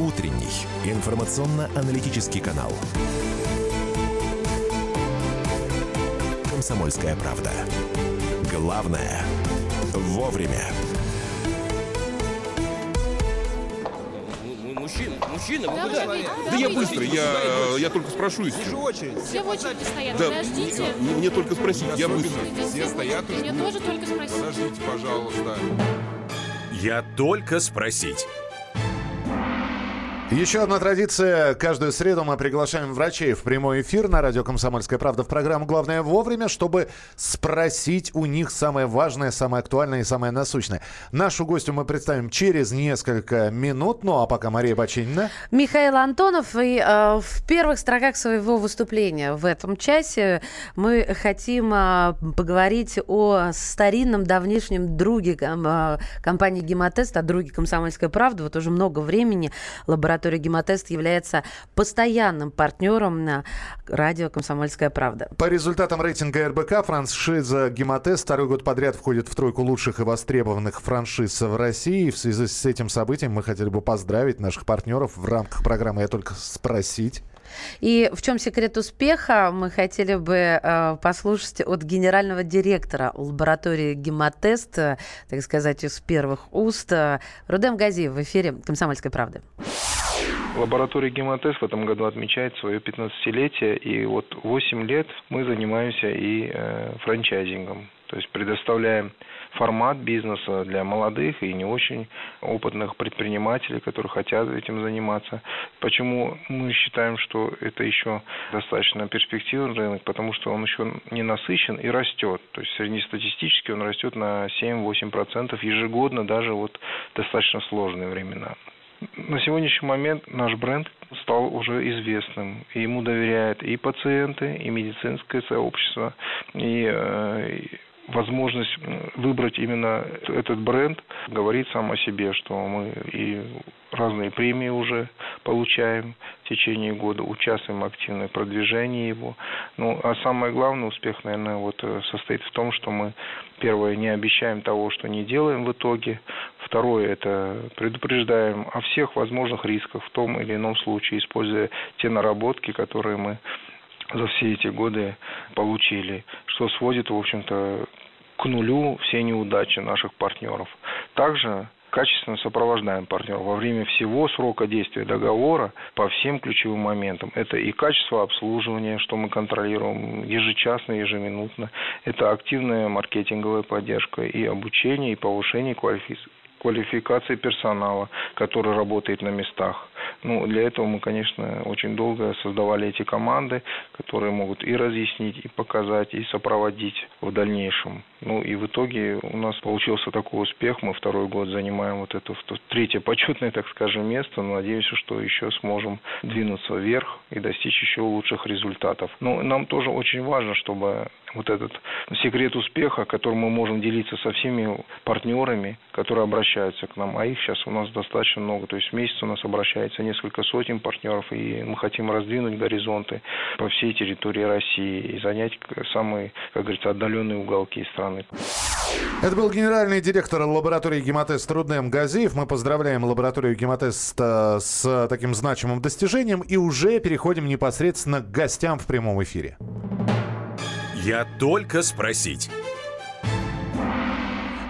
Утренний информационно-аналитический канал. «Комсомольская правда». Главное – вовремя. Мужчина, мужчина, вы Да, куда? Да я быстро, я, я только спрошу Все в очереди стоят, Да, подождите. мне, мне только спросить, я быстро. Все стоят Меня тоже только спросили. Подождите, пожалуйста. Я только спросить. Еще одна традиция. Каждую среду мы приглашаем врачей в прямой эфир на радио «Комсомольская правда» в программу «Главное вовремя», чтобы спросить у них самое важное, самое актуальное и самое насущное. Нашу гостю мы представим через несколько минут. Ну а пока Мария Бачинина. Михаил Антонов. И э, в первых строках своего выступления в этом часе мы хотим э, поговорить о старинном давнишнем друге э, компании «Гемотест», о друге «Комсомольской правды». Вот уже много времени лаборатория «Гемотест» является постоянным партнером на радио «Комсомольская правда». По результатам рейтинга РБК франшиза «Гемотест» второй год подряд входит в тройку лучших и востребованных франшиз в России. И в связи с этим событием мы хотели бы поздравить наших партнеров в рамках программы «Я только спросить». И в чем секрет успеха, мы хотели бы э, послушать от генерального директора лаборатории «Гемотест», э, так сказать, из первых уст. Э, Рудем Газиев в эфире «Комсомольской правды». Лаборатория Гемотест в этом году отмечает свое 15-летие, и вот 8 лет мы занимаемся и э, франчайзингом. То есть предоставляем формат бизнеса для молодых и не очень опытных предпринимателей, которые хотят этим заниматься. Почему мы считаем, что это еще достаточно перспективный рынок? Потому что он еще не насыщен и растет. То есть среднестатистически он растет на 7-8% ежегодно, даже вот достаточно сложные времена. На сегодняшний момент наш бренд стал уже известным. Ему доверяют и пациенты, и медицинское сообщество, и э, возможность выбрать именно этот бренд говорит сам о себе, что мы и разные премии уже получаем в течение года, участвуем активно в продвижении его. Ну, а самое главное, успех, наверное, вот э, состоит в том, что мы, первое, не обещаем того, что не делаем в итоге. Второе, это предупреждаем о всех возможных рисках в том или ином случае, используя те наработки, которые мы за все эти годы получили, что сводит, в общем-то, к нулю все неудачи наших партнеров. Также качественно сопровождаем партнера во время всего срока действия договора по всем ключевым моментам. Это и качество обслуживания, что мы контролируем ежечасно, ежеминутно. Это активная маркетинговая поддержка и обучение, и повышение квалификации квалификации персонала, который работает на местах. Ну, для этого мы, конечно, очень долго создавали эти команды, которые могут и разъяснить, и показать, и сопроводить в дальнейшем. Ну, и в итоге у нас получился такой успех. Мы второй год занимаем вот это третье почетное, так скажем, место. Но надеемся, что еще сможем двинуться вверх и достичь еще лучших результатов. Но нам тоже очень важно, чтобы вот этот секрет успеха, которым мы можем делиться со всеми партнерами, которые обращаются к нам, а их сейчас у нас достаточно много, то есть в месяц у нас обращается несколько сотен партнеров, и мы хотим раздвинуть горизонты по всей территории России и занять самые, как говорится, отдаленные уголки страны. Это был генеральный директор лаборатории «Гемотест» Руднем Газиев. Мы поздравляем лабораторию «Гемотест» с таким значимым достижением и уже переходим непосредственно к гостям в прямом эфире. Я только спросить.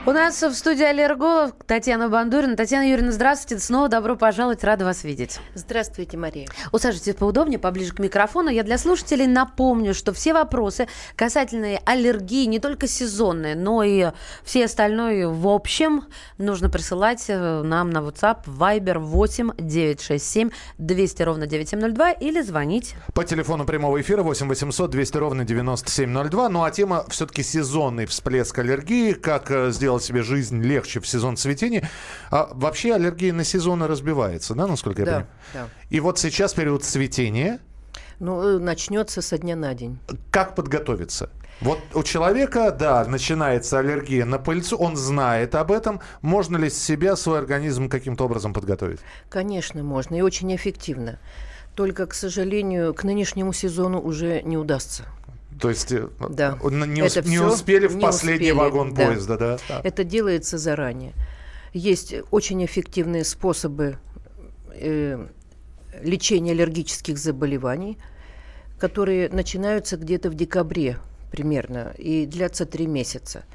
У нас в студии аллерголог Татьяна Бандурина. Татьяна Юрьевна, здравствуйте. Снова добро пожаловать. Рада вас видеть. Здравствуйте, Мария. Усаживайтесь поудобнее, поближе к микрофону. Я для слушателей напомню, что все вопросы касательные аллергии, не только сезонные, но и все остальное в общем, нужно присылать э, нам на WhatsApp Viber 8 967 200 ровно 9702 или звонить. По телефону прямого эфира 8 800 200 ровно 9702. Ну а тема все-таки сезонный всплеск аллергии. Как э, сделать себе жизнь легче в сезон цветения. А вообще аллергия на сезоны разбивается, да, насколько я Да, понимаю? да. И вот сейчас период цветения. Ну, э, начнется со дня на день. Как подготовиться? Вот у человека, да, начинается аллергия на пыльцу, он знает об этом. Можно ли себя, свой организм каким-то образом подготовить? Конечно, можно, и очень эффективно. Только, к сожалению, к нынешнему сезону уже не удастся. То есть э, Да. не, Это не успели в не последний успели, вагон да. поезда, да? Да. Это делается заранее. Есть очень эффективные способы э, лечения аллергических заболеваний, которые начинаются где-то в декабре примерно и длятся три месяца –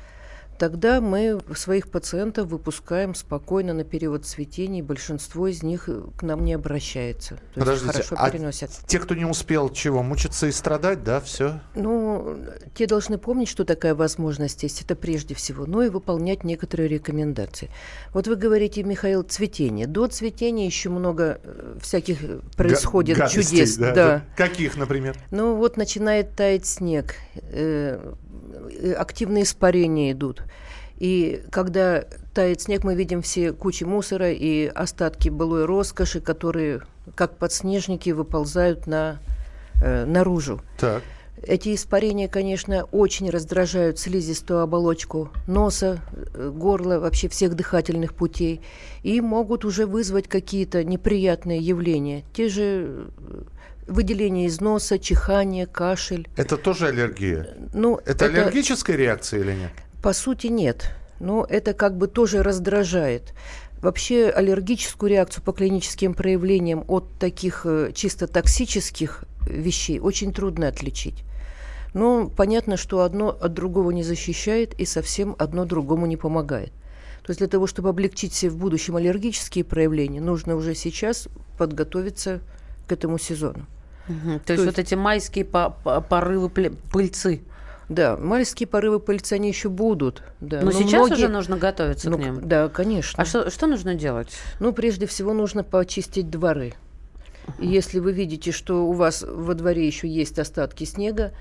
тогда мы своих пациентов выпускаем спокойно на период цветения, и большинство из них э, к нам не обращается. То Подождите, хорошо а переносят. те, кто не успел чего, мучиться и страдать, да, все? Ну, те должны помнить, что такая возможность есть, это прежде всего, но и выполнять некоторые рекомендации. Вот вы говорите, Михаил, цветение. До цветения еще много э, всяких э, происходит Га- чудес. Да, да. Каких, например? Ну, вот начинает таять снег, Э, активные испарения идут. И когда тает снег, мы видим все кучи мусора и остатки былой роскоши, которые, как подснежники, выползают на, э, наружу. Так. Эти испарения, конечно, очень раздражают слизистую оболочку носа, э, горла, вообще всех дыхательных путей, и могут уже вызвать какие-то неприятные явления. Те же э, выделение из носа, чихание, кашель. Это тоже аллергия? Ну, это, это аллергическая реакция или нет? По сути, нет. Но это как бы тоже раздражает. Вообще аллергическую реакцию по клиническим проявлениям от таких э, чисто токсических вещей очень трудно отличить. Но понятно, что одно от другого не защищает и совсем одно другому не помогает. То есть для того, чтобы облегчить себе в будущем аллергические проявления, нужно уже сейчас подготовиться к этому сезону. Угу. То, То есть, вот эти майские порывы пыльцы. Да, майские порывы пыльцы, они еще будут. Да. Но, Но сейчас многие... уже нужно готовиться ну, к ним. Да, конечно. А что, что нужно делать? Ну, прежде всего, нужно почистить дворы. И если вы видите, что у вас во дворе еще есть остатки снега,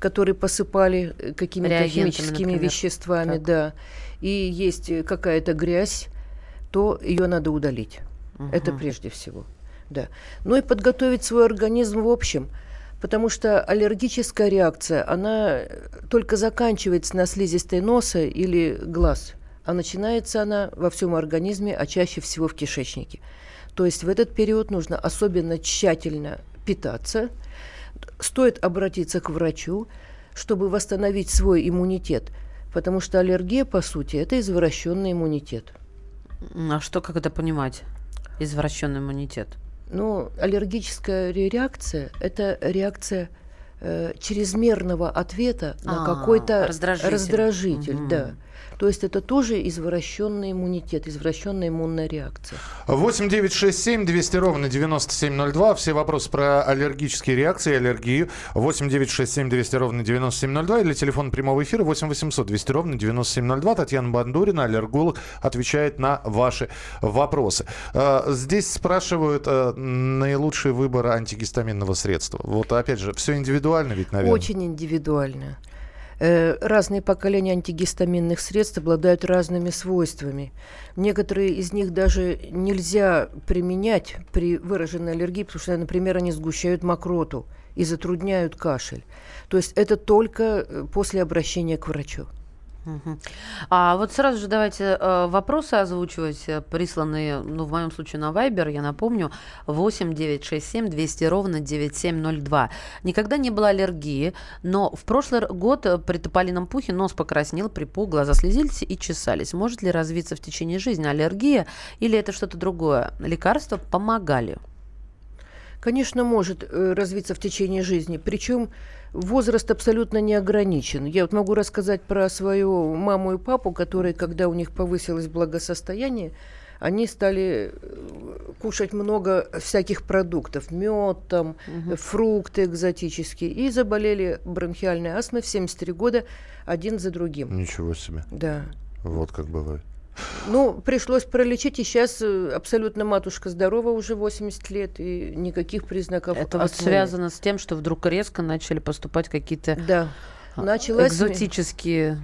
которые посыпали э, какими-то химическими например. веществами, так. да, и есть э, какая-то грязь, то ее надо удалить. Угу. Это прежде всего да. Ну и подготовить свой организм в общем, потому что аллергическая реакция, она только заканчивается на слизистой носа или глаз, а начинается она во всем организме, а чаще всего в кишечнике. То есть в этот период нужно особенно тщательно питаться, стоит обратиться к врачу, чтобы восстановить свой иммунитет, потому что аллергия, по сути, это извращенный иммунитет. А что, это понимать? Извращенный иммунитет? Ну, аллергическая реакция – это реакция э, чрезмерного ответа на а, какой-то раздражитель, раздражитель угу. да. То есть это тоже извращенный иммунитет, извращенная иммунная реакция. 8 9 6 7 200 ровно 9702. Все вопросы про аллергические реакции, аллергию. 8 9 6 7 200 ровно 9702 или телефон прямого эфира 8 800 200 ровно 9702. Татьяна Бандурина, аллерголог, отвечает на ваши вопросы. А, здесь спрашивают а, наилучший выбор антигистаминного средства. Вот опять же, все индивидуально ведь, наверное? Очень индивидуально. Э, разные поколения антигистаминных средств обладают разными свойствами. Некоторые из них даже нельзя применять при выраженной аллергии, потому что, например, они сгущают мокроту и затрудняют кашель. То есть это только э, после обращения к врачу. А вот сразу же давайте э, вопросы озвучивать, э, присланные, ну, в моем случае на Viber, я напомню, 8 967 200 ровно 9702. Никогда не было аллергии, но в прошлый год при тополином пухе нос покраснел, припух, глаза слезились и чесались. Может ли развиться в течение жизни аллергия или это что-то другое? Лекарства помогали? Конечно, может э, развиться в течение жизни. Причем возраст абсолютно не ограничен. Я вот могу рассказать про свою маму и папу, которые, когда у них повысилось благосостояние, они стали э, кушать много всяких продуктов, мед, там, угу. фрукты экзотические, и заболели бронхиальной астмой в 73 года один за другим. Ничего себе. Да. Вот как бывает. Ну, пришлось пролечить, и сейчас э, абсолютно матушка здорова уже 80 лет, и никаких признаков Это вот связано с тем, что вдруг резко начали поступать какие-то да. А, Началась... экзотические...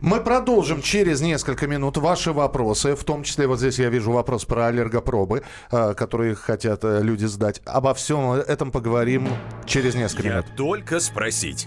Мы продолжим через несколько минут ваши вопросы, в том числе вот здесь я вижу вопрос про аллергопробы, э, которые хотят э, люди сдать. Обо всем этом поговорим через несколько я минут. только спросить.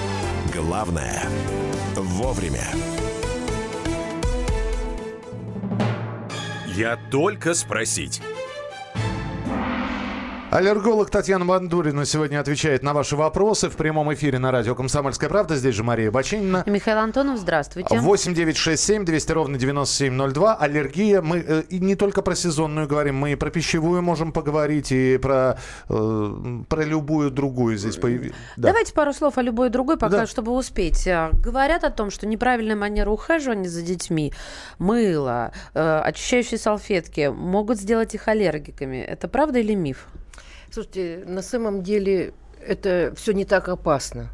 Главное – вовремя. Я только спросить. Аллерголог Татьяна Бандурина сегодня отвечает на ваши вопросы в прямом эфире на радио «Комсомольская правда». Здесь же Мария Бачинина. Михаил Антонов, здравствуйте. 8 9 6 7 200 ровно 9702. Аллергия. Мы э, и не только про сезонную говорим, мы и про пищевую можем поговорить, и про, э, про любую другую здесь появилась. Да. Давайте пару слов о любой другой, пока, да. чтобы успеть. А, говорят о том, что неправильная манера ухаживания за детьми, мыло, э, очищающие салфетки могут сделать их аллергиками. Это правда или миф? Слушайте, на самом деле это все не так опасно.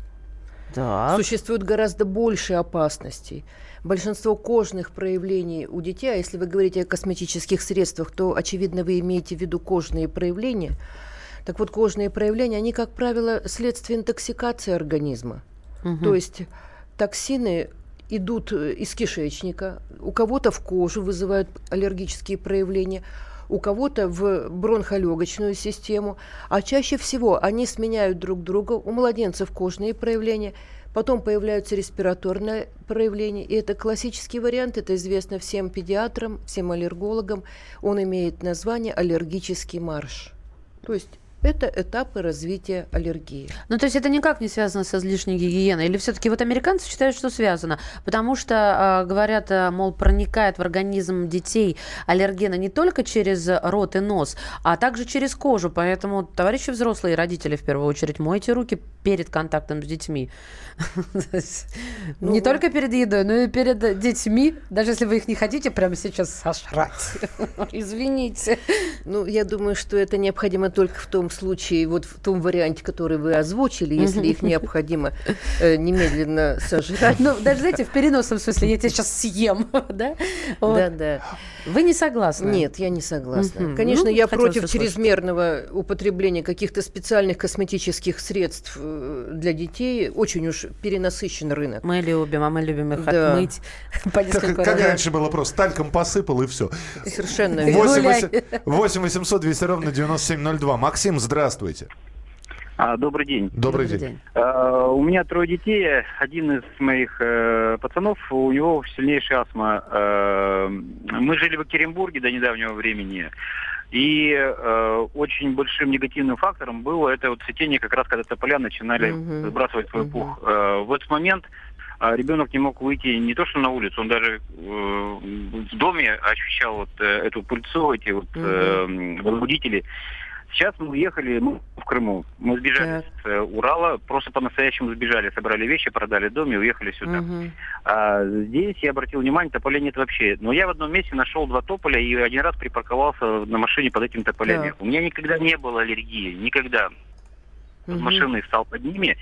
Да. Существует гораздо больше опасностей. Большинство кожных проявлений у детей, а если вы говорите о косметических средствах, то, очевидно, вы имеете в виду кожные проявления. Так вот, кожные проявления, они, как правило, следствие интоксикации организма. Угу. То есть токсины идут из кишечника, у кого-то в кожу вызывают аллергические проявления, у кого-то в бронхолегочную систему, а чаще всего они сменяют друг друга, у младенцев кожные проявления, потом появляются респираторные проявления, и это классический вариант, это известно всем педиатрам, всем аллергологам, он имеет название аллергический марш. То есть это этапы развития аллергии. Ну, то есть это никак не связано с излишней гигиеной? Или все-таки вот американцы считают, что связано? Потому что, э, говорят, э, мол, проникает в организм детей аллергена не только через рот и нос, а также через кожу. Поэтому, товарищи взрослые и родители, в первую очередь, мойте руки перед контактом с детьми. Ну, не только перед едой, но и перед детьми, даже если вы их не хотите прямо сейчас сожрать. Извините. Ну, я думаю, что это необходимо только в том случае, вот в том варианте, который вы озвучили, если их необходимо э, немедленно сожрать. Ну, даже, знаете, в переносном смысле, я тебя сейчас съем, да? Да, да. Вы не согласны? Нет, я не согласна. Конечно, ну, я против чрезмерного употребления каких-то специальных косметических средств э, для детей. Очень уж перенасыщен рынок. Мы любим, а мы любим их да. отмыть по как, как раньше было просто, тальком посыпал и все. Совершенно 8, 8 800 200 ровно 9702. Максим, здравствуйте. А, добрый день. Добрый, добрый день. А, у меня трое детей. Один из моих э, пацанов, у него сильнейшая астма. Э, мы жили в Екатеринбурге до недавнего времени. И э, очень большим негативным фактором было это вот цветение, как раз когда тополя начинали uh-huh. сбрасывать свой uh-huh. пух. Э, в этот момент э, ребенок не мог выйти не то что на улицу, он даже э, в доме ощущал вот э, эту пыльцу, эти вот э, возбудители. Сейчас мы уехали ну, в Крыму. Мы сбежали так. с э, Урала, просто по-настоящему сбежали, собрали вещи, продали дом и уехали сюда. Угу. А, здесь я обратил внимание, тополя нет вообще. Но я в одном месте нашел два тополя и один раз припарковался на машине под этими тополями. Так. У меня никогда не было аллергии, никогда. Угу. машины стал под ними,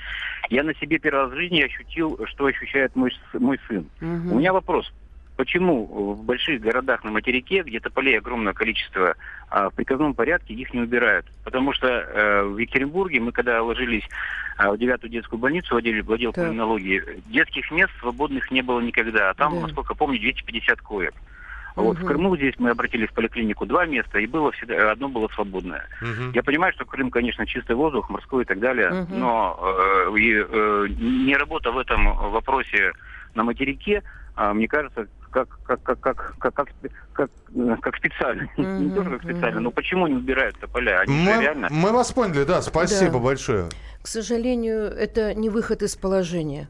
я на себе первый раз в жизни ощутил, что ощущает мой, мой сын. Угу. У меня вопрос, Почему в больших городах на материке, где тополей огромное количество, а в приказном порядке их не убирают? Потому что э, в Екатеринбурге мы, когда ложились э, в девятую детскую больницу, владели, владел да. пульмонологии, детских мест свободных не было никогда. А там, да. насколько помню, 250 коек. Вот угу. в Крыму здесь мы обратились в поликлинику два места, и было всегда одно было свободное. Угу. Я понимаю, что Крым, конечно, чистый воздух, морской и так далее, угу. но э, и, э, не работа в этом вопросе на материке, э, мне кажется, как, как, как, как, как, как, как, как специально. Mm-hmm. Не тоже как специально, но почему не убирают тополя? Они мы, реально... мы вас поняли, да, спасибо да. большое. К сожалению, это не выход из положения.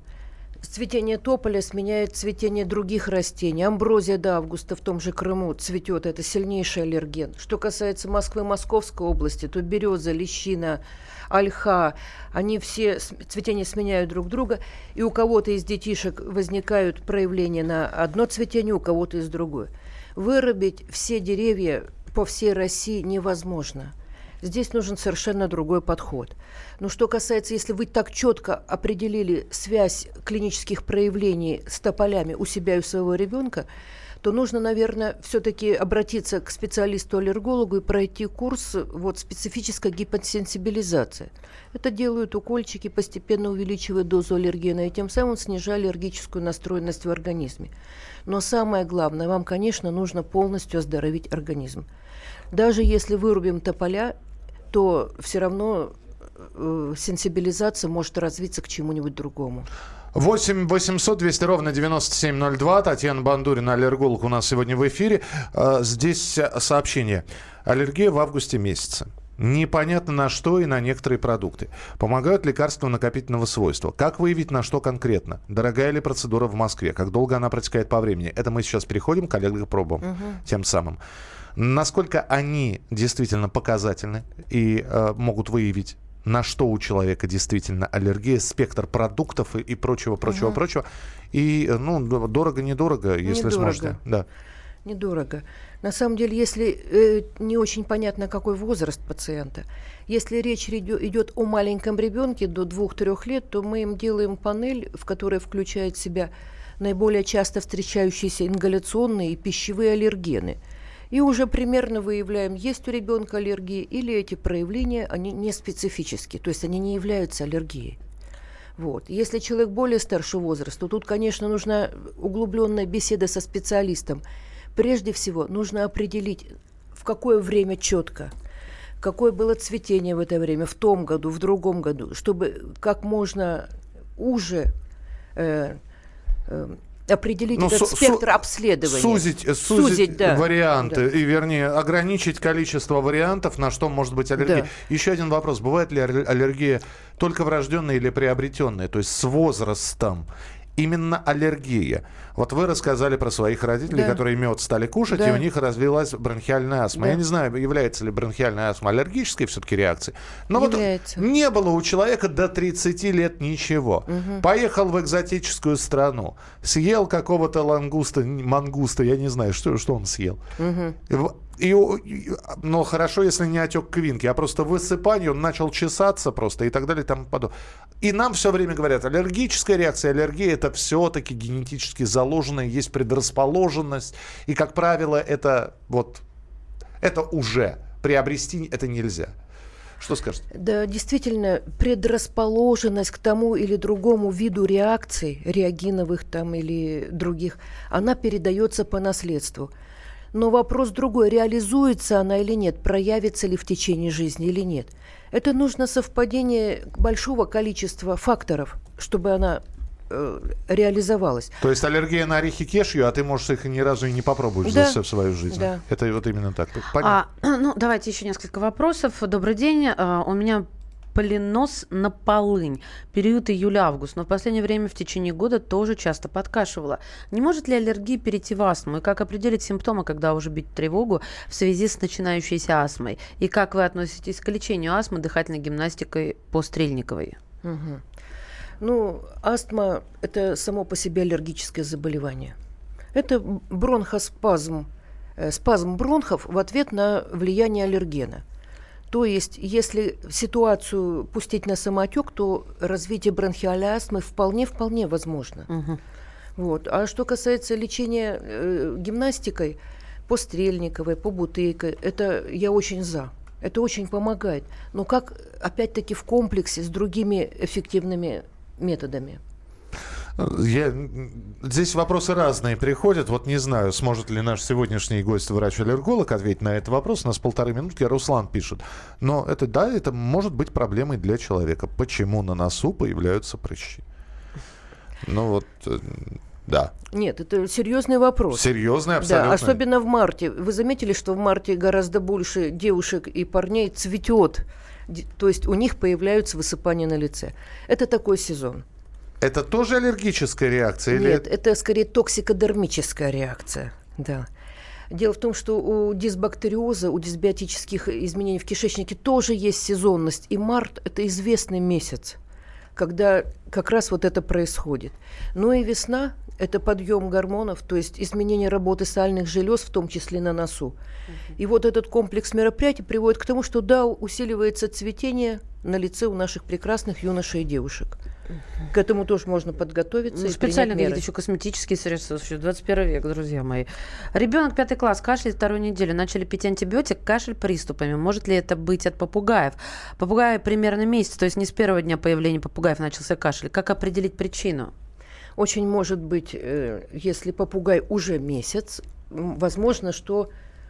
цветение тополя сменяет цветение других растений. Амброзия до августа в том же Крыму цветет. Это сильнейший аллерген. Что касается Москвы, Московской области, то береза, лещина, ольха, они все цветения сменяют друг друга, и у кого-то из детишек возникают проявления на одно цветение, у кого-то из другое. Вырубить все деревья по всей России невозможно. Здесь нужен совершенно другой подход. Но что касается, если вы так четко определили связь клинических проявлений с тополями у себя и у своего ребенка, то нужно, наверное, все-таки обратиться к специалисту-аллергологу и пройти курс вот, специфической гипосенсибилизации. Это делают укольчики, постепенно увеличивая дозу аллергена и тем самым снижая аллергическую настроенность в организме. Но самое главное, вам, конечно, нужно полностью оздоровить организм. Даже если вырубим тополя, то все равно э, сенсибилизация может развиться к чему-нибудь другому. 8 800 200 ровно 9702. Татьяна Бандурина, аллерголог у нас сегодня в эфире. А, здесь сообщение. Аллергия в августе месяце. Непонятно на что и на некоторые продукты. Помогают лекарства накопительного свойства. Как выявить на что конкретно? Дорогая ли процедура в Москве? Как долго она протекает по времени? Это мы сейчас переходим к аллергопробам. Угу. Тем самым. Насколько они действительно показательны и э, могут выявить на что у человека действительно аллергия, спектр продуктов и, и прочего, прочего, угу. прочего. И, ну, дорого-недорого, если недорого. сможете. Да. Недорого. На самом деле, если э, не очень понятно, какой возраст пациента, если речь идет о маленьком ребенке до 2-3 лет, то мы им делаем панель, в которой включает в себя наиболее часто встречающиеся ингаляционные и пищевые аллергены – и уже примерно выявляем, есть у ребенка аллергия или эти проявления, они не специфические, то есть они не являются аллергией. Вот. Если человек более старшего возраста, то тут, конечно, нужна углубленная беседа со специалистом. Прежде всего, нужно определить, в какое время четко, какое было цветение в это время, в том году, в другом году, чтобы как можно уже э, э, определить ну, этот спектр обследования. Сузить, сузить, сузить да. варианты, да. и вернее ограничить количество вариантов, на что может быть аллергия. Да. Еще один вопрос. Бывает ли аллергия только врожденная или приобретенная, то есть с возрастом? именно аллергия. Вот вы рассказали про своих родителей, да. которые мед стали кушать, да. и у них развилась бронхиальная астма. Да. Я не знаю, является ли бронхиальная астма аллергической все-таки реакцией. Но является. вот не было у человека до 30 лет ничего. Угу. Поехал в экзотическую страну, съел какого-то лангуста, мангуста, я не знаю, что, что он съел. Угу. И, но хорошо, если не отек квинки, а просто высыпание, он начал чесаться просто и так далее и тому подобное. И нам все время говорят, аллергическая реакция, аллергия это все-таки генетически заложенная, есть предрасположенность. И, как правило, это вот, это уже приобрести это нельзя. Что скажете? Да, действительно, предрасположенность к тому или другому виду реакций, реагиновых там или других, она передается по наследству. Но вопрос другой, реализуется она или нет, проявится ли в течение жизни или нет. Это нужно совпадение большого количества факторов, чтобы она реализовалась. То есть аллергия на орехи кешью, а ты, можешь их ни разу и не попробуешь да. за всю свою жизнь. Да. Это вот именно так. Понятно. А, ну, давайте еще несколько вопросов. Добрый день. А, у меня полинос на полынь. Период июля-август, но в последнее время в течение года тоже часто подкашивала. Не может ли аллергия перейти в астму? И как определить симптомы, когда уже бить тревогу в связи с начинающейся астмой? И как вы относитесь к лечению астмы дыхательной гимнастикой по Стрельниковой? Угу. Ну, астма – это само по себе аллергическое заболевание. Это бронхоспазм, э, спазм бронхов в ответ на влияние аллергена – то есть, если ситуацию пустить на самотек, то развитие бронхиальной астмы вполне-вполне возможно. Угу. Вот. А что касается лечения э, гимнастикой, по Стрельниковой, по Бутейко, это я очень за. Это очень помогает. Но как, опять-таки, в комплексе с другими эффективными методами. Я... Здесь вопросы разные приходят. Вот не знаю, сможет ли наш сегодняшний гость, врач-аллерголог, ответить на этот вопрос. У нас полторы минутки. Руслан пишет. Но это, да, это может быть проблемой для человека. Почему на носу появляются прыщи? Ну вот, э, да. Нет, это серьезный вопрос. Серьезный, абсолютно. Да, особенно в марте. Вы заметили, что в марте гораздо больше девушек и парней цветет. То есть у них появляются высыпания на лице. Это такой сезон. Это тоже аллергическая реакция? Нет, или... это скорее токсикодермическая реакция. Да. Дело в том, что у дисбактериоза, у дисбиотических изменений в кишечнике тоже есть сезонность. И март – это известный месяц, когда как раз вот это происходит. Но и весна – это подъем гормонов, то есть изменение работы сальных желез, в том числе на носу. И вот этот комплекс мероприятий приводит к тому, что да, усиливается цветение на лице у наших прекрасных юношей и девушек. К этому тоже можно подготовиться. Ну, специально какие-то еще косметические средства. 21 век, друзья мои. Ребенок пятый класс, кашель вторую неделю. Начали пить антибиотик, кашель приступами. Может ли это быть от попугаев? Попугаи примерно месяц, то есть не с первого дня появления попугаев начался кашель. Как определить причину? Очень может быть, э, если попугай уже месяц, возможно, что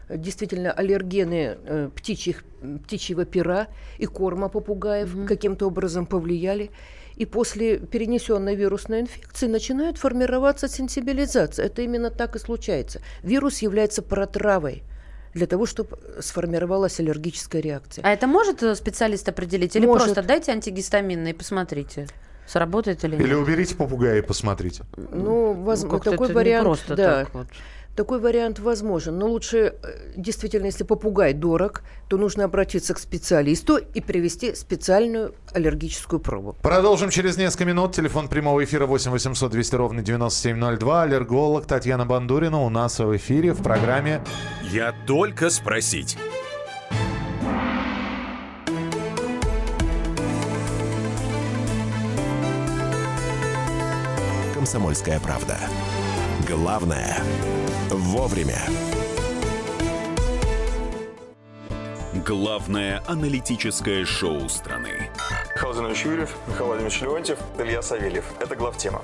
действительно аллергены э, птичьих, птичьего пера и корма попугаев mm-hmm. каким-то образом повлияли. И после перенесенной вирусной инфекции начинает формироваться сенсибилизация. Это именно так и случается. Вирус является протравой для того, чтобы сформировалась аллергическая реакция. А это может э, специалист определить? Или может. просто дайте антигистаминные и посмотрите? Сработает или нет? Или уберите попугая и посмотрите. Ну, возможно, ну, такой вариант, просто да. Так вот. Такой вариант возможен, но лучше э, действительно, если попугай дорог, то нужно обратиться к специалисту и привести специальную аллергическую пробу. Продолжим через несколько минут. Телефон прямого эфира 8 800 200 ровно 9702. Аллерголог Татьяна Бандурина у нас в эфире в программе «Я только спросить». «Комсомольская правда». Главное – вовремя. Главное аналитическое шоу страны. Михаил Юрьев, Михаил Владимирович Леонтьев, Илья Савельев. Это главтема.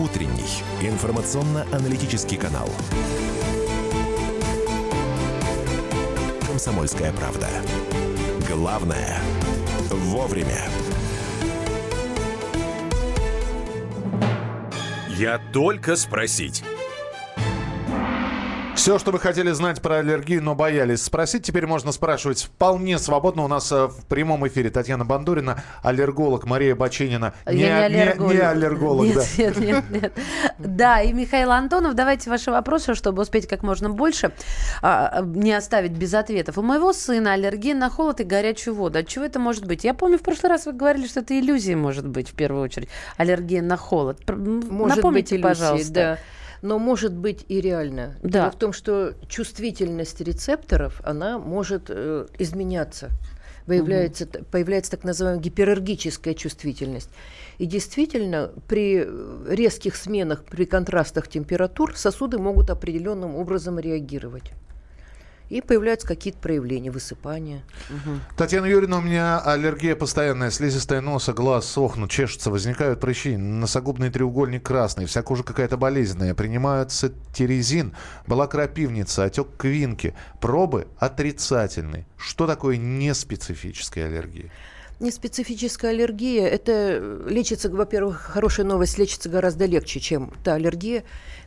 Утренний информационно-аналитический канал. «Комсомольская правда». Главное – вовремя. Я только спросить. Все, что вы хотели знать про аллергию, но боялись спросить, теперь можно спрашивать вполне свободно. У нас э, в прямом эфире Татьяна Бандурина, аллерголог Мария Бачинина. Не, не аллерголог. Не, не аллерголог, нет, да. Нет, нет, нет. Да, и Михаил Антонов, давайте ваши вопросы, чтобы успеть как можно больше, а, а, не оставить без ответов. У моего сына аллергия на холод и горячую воду. От чего это может быть? Я помню, в прошлый раз вы говорили, что это иллюзия может быть, в первую очередь. Аллергия на холод. Может Напомните, быть, иллюзии, пожалуйста. Да но может быть и реально. Да. Дело в том, что чувствительность рецепторов, она может э, изменяться. Появляется, угу. появляется так называемая гиперергическая чувствительность. И действительно, при резких сменах, при контрастах температур сосуды могут определенным образом реагировать и появляются какие-то проявления, высыпания. Угу. Татьяна Юрьевна, у меня аллергия постоянная, слизистая носа, глаз сохнут, чешутся, возникают прыщи, носогубный треугольник красный, вся кожа какая-то болезненная, принимаются терезин, была крапивница, отек квинки, пробы отрицательные. Что такое неспецифическая аллергия? Неспецифическая аллергия, это лечится, во-первых, хорошая новость, лечится гораздо легче, чем та аллергия,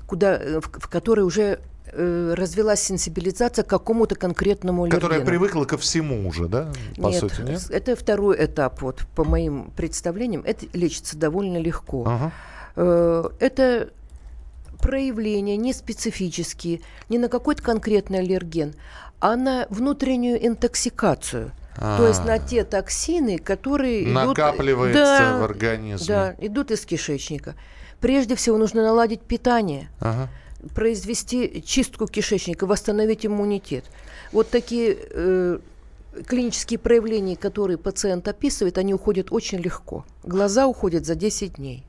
куда, в, в которой уже э, развилась сенсибилизация к какому-то конкретному аллергену. Которая привыкла ко всему уже, да? По нет, сути, нет? это второй этап, вот, по моим представлениям. Это лечится довольно легко. Ага. Э, это проявления не специфические, не на какой-то конкретный аллерген, а на внутреннюю интоксикацию. А-а-а. То есть на те токсины, которые накапливаются идут, да, в организме. Да, идут из кишечника. Прежде всего нужно наладить питание. Ага произвести чистку кишечника, восстановить иммунитет. Вот такие э, клинические проявления, которые пациент описывает, они уходят очень легко. Глаза уходят за 10 дней.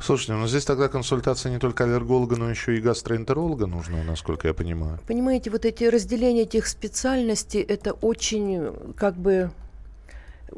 Слушайте, ну здесь тогда консультация не только аллерголога, но еще и гастроэнтеролога нужна, насколько я понимаю. Понимаете, вот эти разделения этих специальностей, это очень как бы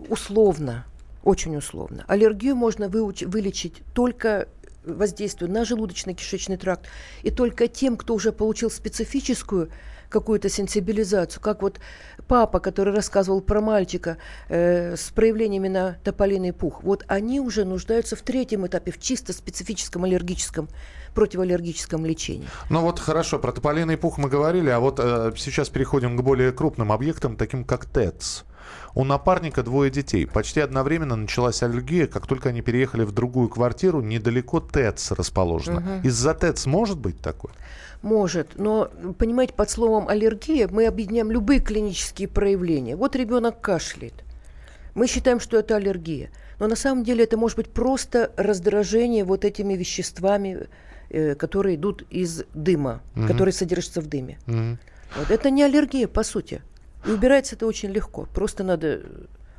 условно, очень условно. Аллергию можно выуч- вылечить только воздействию на желудочно-кишечный тракт. И только тем, кто уже получил специфическую какую-то сенсибилизацию, как вот папа, который рассказывал про мальчика э, с проявлениями на тополиный пух, вот они уже нуждаются в третьем этапе, в чисто специфическом аллергическом противоаллергическом лечении. Ну вот хорошо, про тополиный пух мы говорили, а вот э, сейчас переходим к более крупным объектам, таким как ТЭЦ. У напарника двое детей. Почти одновременно началась аллергия, как только они переехали в другую квартиру, недалеко ТЭЦ расположена. Угу. Из-за ТЭЦ может быть такое? Может, но, понимаете, под словом аллергия мы объединяем любые клинические проявления. Вот ребенок кашляет. Мы считаем, что это аллергия. Но на самом деле это может быть просто раздражение вот этими веществами, э, которые идут из дыма, угу. которые содержатся в дыме. Угу. Вот. Это не аллергия, по сути. И убирается это очень легко. Просто надо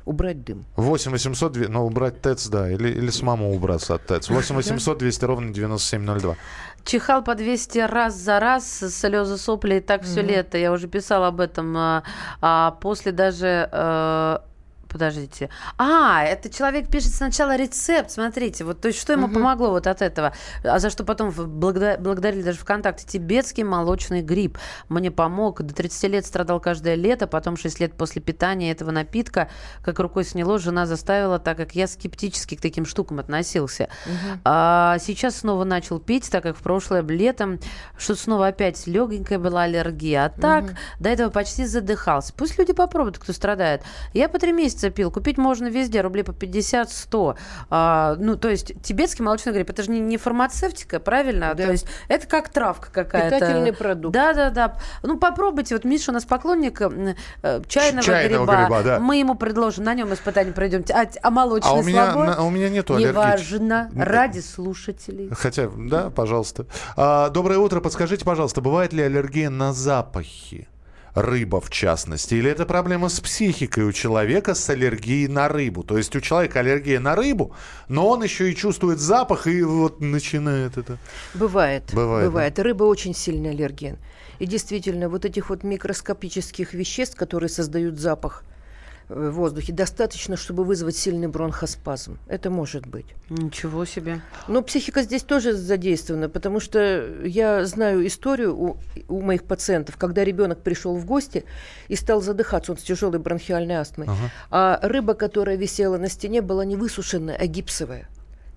убрать дым. 8 800, ну, убрать ТЭЦ, да, или, или самому убраться от ТЭЦ. 8 800 200 ровно 9702. Чихал по 200 раз за раз, слезы, сопли, и так все mm лето. Я уже писала об этом. А, а после даже... А, подождите. А, это человек пишет сначала рецепт, смотрите, вот то есть что ему угу. помогло вот от этого, а за что потом благодар, благодарили даже ВКонтакте. Тибетский молочный гриб мне помог, до 30 лет страдал каждое лето, потом 6 лет после питания этого напитка, как рукой сняло, жена заставила, так как я скептически к таким штукам относился. Угу. А, сейчас снова начал пить, так как в прошлое летом что снова опять легенькая была аллергия, а так угу. до этого почти задыхался. Пусть люди попробуют, кто страдает. Я по три месяца зацепил. Купить можно везде, рублей по 50-100. А, ну, то есть тибетский молочный гриб, это же не, не фармацевтика, правильно? Да. То есть это как травка какая-то. Питательный продукт. Да-да-да. Ну, попробуйте. Вот Миша у нас поклонник э, чайного, чайного гриба. гриба да. Мы ему предложим, на нем испытание пройдем. А, а молочный а у меня, слабой? На, у меня нету аллергии. Неважно. Ради слушателей. Хотя, да, пожалуйста. А, доброе утро. Подскажите, пожалуйста, бывает ли аллергия на запахи? Рыба в частности? Или это проблема с психикой у человека с аллергией на рыбу? То есть у человека аллергия на рыбу, но он еще и чувствует запах и вот начинает это. Бывает. Бывает. бывает. Да? Рыба очень сильный аллерген. И действительно, вот этих вот микроскопических веществ, которые создают запах – в воздухе достаточно, чтобы вызвать сильный бронхоспазм. Это может быть. Ничего себе. Но психика здесь тоже задействована, потому что я знаю историю у, у моих пациентов, когда ребенок пришел в гости и стал задыхаться, он с тяжелой бронхиальной астмой, ага. а рыба, которая висела на стене, была не высушенная, а гипсовая.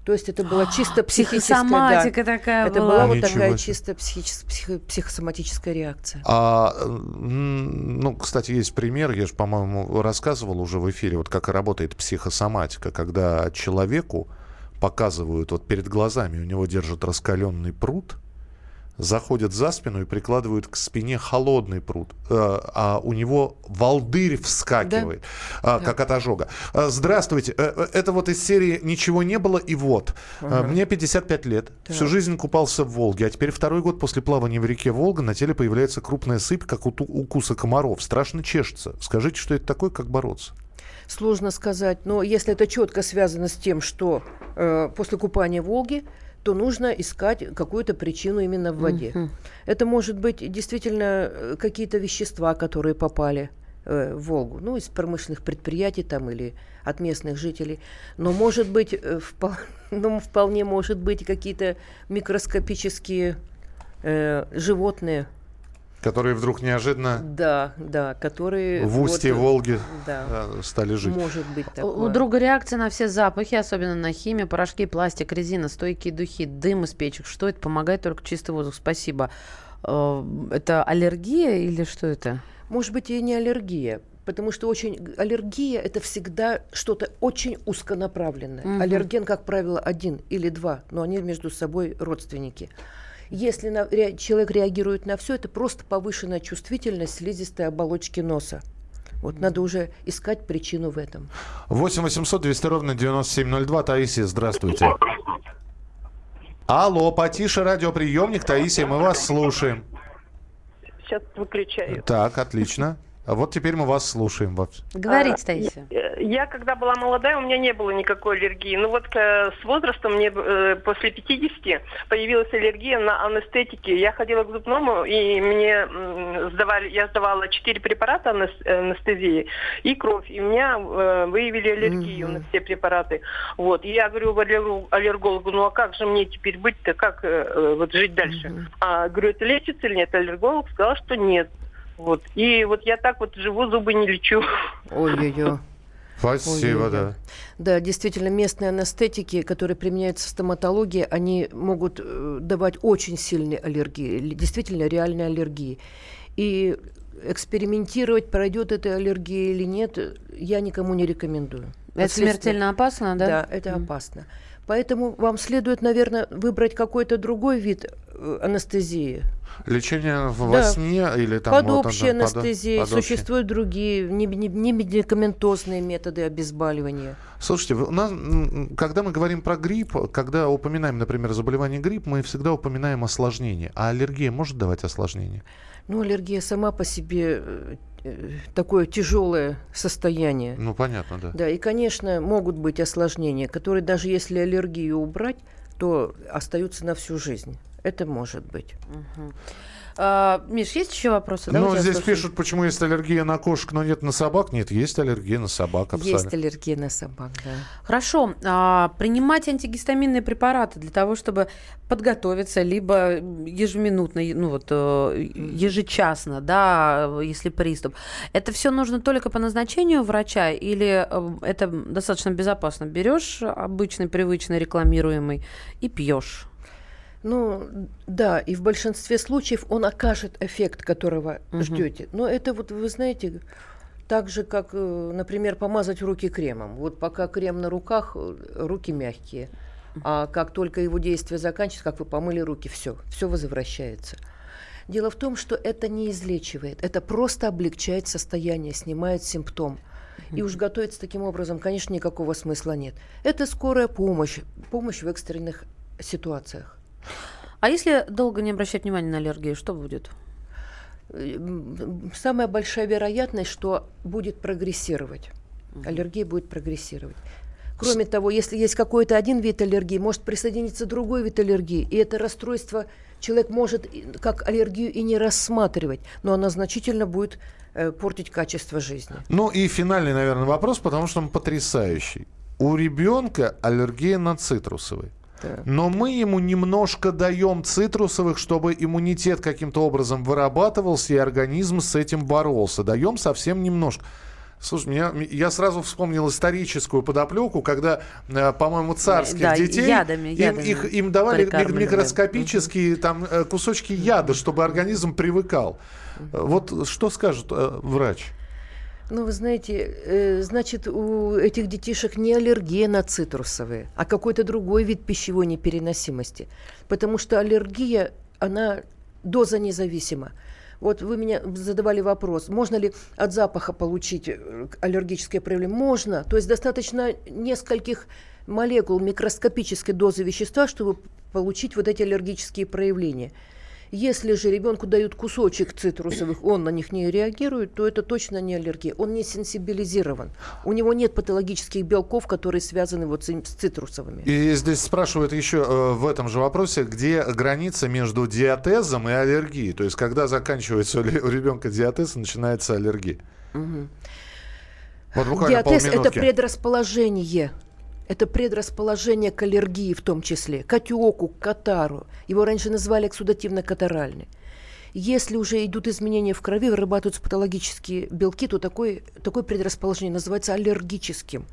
То есть это была чисто психическая... Психосоматика да, такая Это была, была вот такая чисто психи- психо- психосоматическая реакция. А, ну, кстати, есть пример, я же, по-моему, рассказывал уже в эфире, вот как работает психосоматика, когда человеку показывают вот перед глазами, у него держат раскаленный пруд, заходят за спину и прикладывают к спине холодный пруд, э, а у него волдырь вскакивает, да. как да. от ожога. Э, здравствуйте, э, это вот из серии «Ничего не было и вот». Ага. Мне 55 лет, да. всю жизнь купался в Волге, а теперь второй год после плавания в реке Волга на теле появляется крупная сыпь, как у укуса комаров. Страшно чешется. Скажите, что это такое, как бороться? Сложно сказать, но если это четко связано с тем, что э, после купания в Волге то нужно искать какую-то причину именно в воде. Mm-hmm. Это может быть действительно э, какие-то вещества, которые попали э, в Волгу, ну, из промышленных предприятий там или от местных жителей. Но может быть, э, впол... ну, вполне может быть какие-то микроскопические э, животные, Которые вдруг неожиданно... Да, да, которые... В устье вот, Волги да, э, стали жить. Может быть такое. У друга реакция на все запахи, особенно на химию, порошки, пластик, резина, стойкие духи, дым из печек. Что это? Помогает только чистый воздух. Спасибо. Э, это аллергия или что это? Может быть, и не аллергия. Потому что очень аллергия это всегда что-то очень узконаправленное. Угу. Аллерген, как правило, один или два, но они между собой родственники. Если на, ре, человек реагирует на все, это просто повышенная чувствительность слизистой оболочки носа. Вот надо уже искать причину в этом. 8 800 200 ровно 9702. Таисия, здравствуйте. Алло, потише радиоприемник. Таисия, мы вас слушаем. Сейчас выключаю. Так, отлично. Вот теперь мы вас слушаем. Говорите, Таисия. Я, когда была молодая, у меня не было никакой аллергии. Но вот с возрастом мне после 50 появилась аллергия на анестетики. Я ходила к зубному, и мне сдавали, я сдавала 4 препарата анестезии и кровь. И у меня выявили аллергию mm-hmm. на все препараты. Вот. И я говорю аллергологу, ну а как же мне теперь быть-то, как вот жить дальше? Mm-hmm. А, говорю, это лечится или нет? Аллерголог сказал, что нет. Вот. И вот я так вот живу, зубы не лечу. Ой-ой-ой. Спасибо, Ой, да. Да, действительно, местные анестетики, которые применяются в стоматологии, они могут э, давать очень сильные аллергии, действительно реальные аллергии. И экспериментировать, пройдет эта аллергия или нет, я никому не рекомендую. Это смертельно опасно, да? Да, это mm. опасно. Поэтому вам следует, наверное, выбрать какой-то другой вид анестезии. Лечение во да. сне или там... Под вот, общей анестезией. Под, под Существуют общей. другие, не, не, не медикаментозные методы обезболивания. Слушайте, у нас, когда мы говорим про грипп, когда упоминаем, например, заболевание грипп, мы всегда упоминаем осложнение. А аллергия может давать осложнение? Ну, аллергия сама по себе э, Э, такое тяжелое состояние. Ну, понятно, да. Да, и, конечно, могут быть осложнения, которые даже если аллергию убрать, то остаются на всю жизнь. Это может быть. Угу. А, Миш, есть еще вопросы? Ну, здесь слушаем. пишут, почему есть аллергия на кошек, но нет на собак. Нет, есть аллергия на собак. Абсолютно. Есть аллергия на собак, да. Хорошо. А, принимать антигистаминные препараты для того, чтобы подготовиться, либо ежеминутно, ну вот э, ежечасно, да, если приступ. Это все нужно только по назначению врача или э, это достаточно безопасно? Берешь обычный, привычный, рекламируемый и пьешь? Ну, да, и в большинстве случаев он окажет эффект, которого угу. ждете. Но это вот, вы знаете, так же, как, э, например, помазать руки кремом. Вот пока крем на руках, э, руки мягкие. А как только его действие заканчивается, как вы помыли руки, все, все возвращается. Дело в том, что это не излечивает, это просто облегчает состояние, снимает симптом. И уж готовиться таким образом, конечно, никакого смысла нет. Это скорая помощь, помощь в экстренных ситуациях. А если долго не обращать внимания на аллергию, что будет? Самая большая вероятность, что будет прогрессировать. Аллергия будет прогрессировать. Кроме того, если есть какой-то один вид аллергии, может присоединиться другой вид аллергии. И это расстройство человек может как аллергию и не рассматривать, но она значительно будет э, портить качество жизни. Ну и финальный, наверное, вопрос, потому что он потрясающий. У ребенка аллергия на цитрусовый. Но мы ему немножко даем цитрусовых, чтобы иммунитет каким-то образом вырабатывался, и организм с этим боролся. Даем совсем немножко. Слушай, меня, я сразу вспомнил историческую подоплеку, когда, э, по-моему, царских да, детей ядами, ядами им, их, им давали микроскопические да. там, э, кусочки яда, чтобы организм привыкал. Вот что скажет э, врач? Ну, вы знаете, э, значит, у этих детишек не аллергия на цитрусовые, а какой-то другой вид пищевой непереносимости. Потому что аллергия, она доза независима. Вот вы меня задавали вопрос, можно ли от запаха получить э, аллергическое проявление? Можно. То есть достаточно нескольких молекул микроскопической дозы вещества, чтобы получить вот эти аллергические проявления. Если же ребенку дают кусочек цитрусовых, он на них не реагирует, то это точно не аллергия. Он не сенсибилизирован. У него нет патологических белков, которые связаны вот с, цитрусовыми. И здесь спрашивают еще э, в этом же вопросе, где граница между диатезом и аллергией. То есть, когда заканчивается у ребенка диатез, начинается аллергия. Угу. Вот Диатез – это предрасположение это предрасположение к аллергии в том числе, к отеку, к катару. Его раньше называли эксудативно-катаральный. Если уже идут изменения в крови, вырабатываются патологические белки, то такое, такое предрасположение называется аллергическим.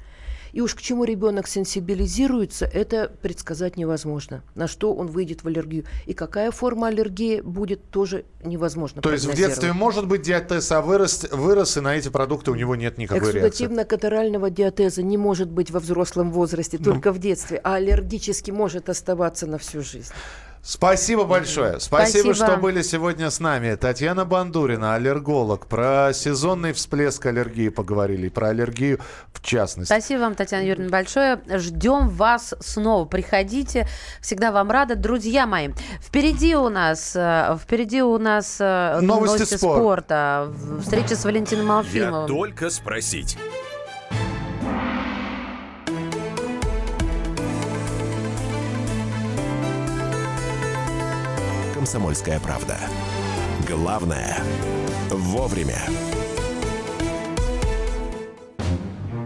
И уж к чему ребенок сенсибилизируется, это предсказать невозможно. На что он выйдет в аллергию. И какая форма аллергии будет, тоже невозможно То есть в детстве может быть диатез, а вырос, вырос, и на эти продукты у него нет никакой реакции? Эксудативно-катарального диатеза не может быть во взрослом возрасте, только ну. в детстве, а аллергически может оставаться на всю жизнь. Спасибо большое. Спасибо, Спасибо, что были сегодня с нами. Татьяна Бандурина, аллерголог. Про сезонный всплеск аллергии поговорили, про аллергию в частности. Спасибо вам, Татьяна Юрьевна, большое. Ждем вас снова. Приходите. Всегда вам рада. Друзья мои, впереди у нас, э, впереди у нас э, новости, новости спор. спорта. Встреча с Валентином Алфимовым. Я только спросить. «Комсомольская правда». Главное – вовремя.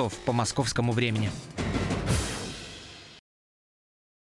часов по московскому времени.